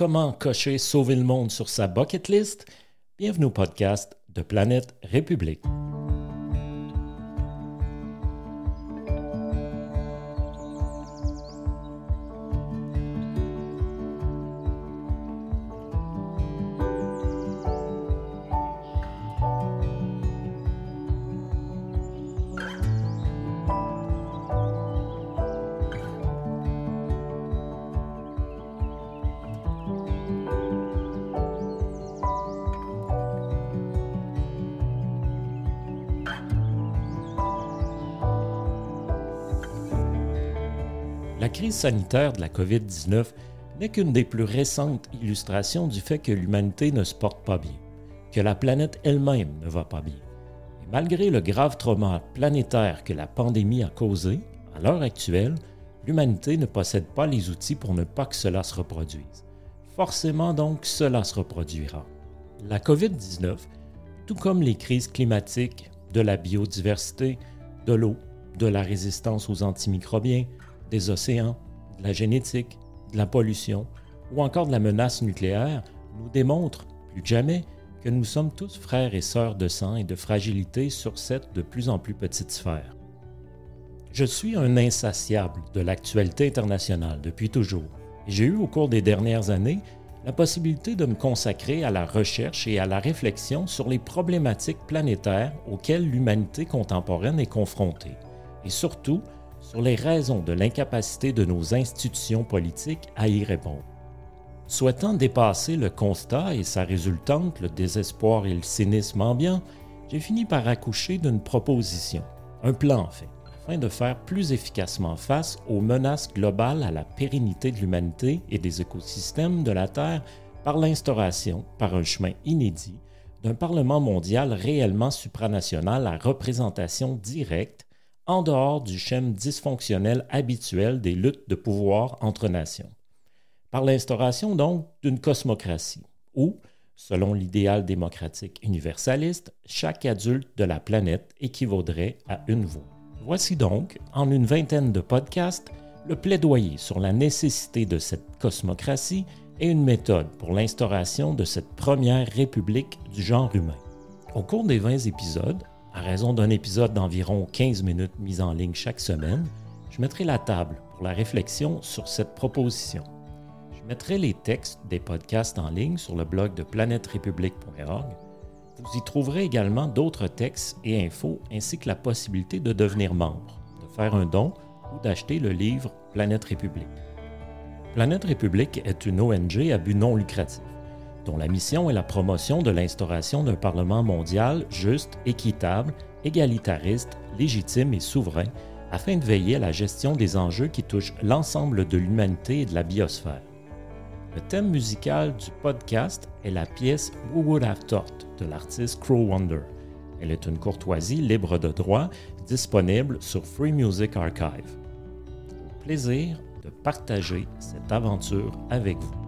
comment cocher sauver le monde sur sa bucket list? Bienvenue au podcast de Planète République. La crise sanitaire de la COVID-19 n'est qu'une des plus récentes illustrations du fait que l'humanité ne se porte pas bien, que la planète elle-même ne va pas bien. Et malgré le grave trauma planétaire que la pandémie a causé, à l'heure actuelle, l'humanité ne possède pas les outils pour ne pas que cela se reproduise. Forcément donc, cela se reproduira. La COVID-19, tout comme les crises climatiques, de la biodiversité, de l'eau, de la résistance aux antimicrobiens, des océans, de la génétique, de la pollution ou encore de la menace nucléaire nous démontrent plus que jamais que nous sommes tous frères et sœurs de sang et de fragilité sur cette de plus en plus petite sphère. Je suis un insatiable de l'actualité internationale depuis toujours et j'ai eu au cours des dernières années la possibilité de me consacrer à la recherche et à la réflexion sur les problématiques planétaires auxquelles l'humanité contemporaine est confrontée et surtout sur les raisons de l'incapacité de nos institutions politiques à y répondre. Souhaitant dépasser le constat et sa résultante, le désespoir et le cynisme ambiant, j'ai fini par accoucher d'une proposition, un plan en fait, afin de faire plus efficacement face aux menaces globales à la pérennité de l'humanité et des écosystèmes de la Terre par l'instauration, par un chemin inédit, d'un Parlement mondial réellement supranational à représentation directe en dehors du schéma dysfonctionnel habituel des luttes de pouvoir entre nations. Par l'instauration donc d'une cosmocratie, où, selon l'idéal démocratique universaliste, chaque adulte de la planète équivaudrait à une voix. Voici donc, en une vingtaine de podcasts, le plaidoyer sur la nécessité de cette cosmocratie et une méthode pour l'instauration de cette première république du genre humain. Au cours des 20 épisodes, à raison d'un épisode d'environ 15 minutes mis en ligne chaque semaine, je mettrai la table pour la réflexion sur cette proposition. Je mettrai les textes des podcasts en ligne sur le blog de planèterépublique.org. Vous y trouverez également d'autres textes et infos ainsi que la possibilité de devenir membre, de faire un don ou d'acheter le livre Planète République. Planète République est une ONG à but non lucratif dont la mission est la promotion de l'instauration d'un Parlement mondial juste, équitable, égalitariste, légitime et souverain, afin de veiller à la gestion des enjeux qui touchent l'ensemble de l'humanité et de la biosphère. Le thème musical du podcast est la pièce We Would Have Thought de l'artiste Crow Wonder. Elle est une courtoisie libre de droit disponible sur Free Music Archive. Au plaisir de partager cette aventure avec vous.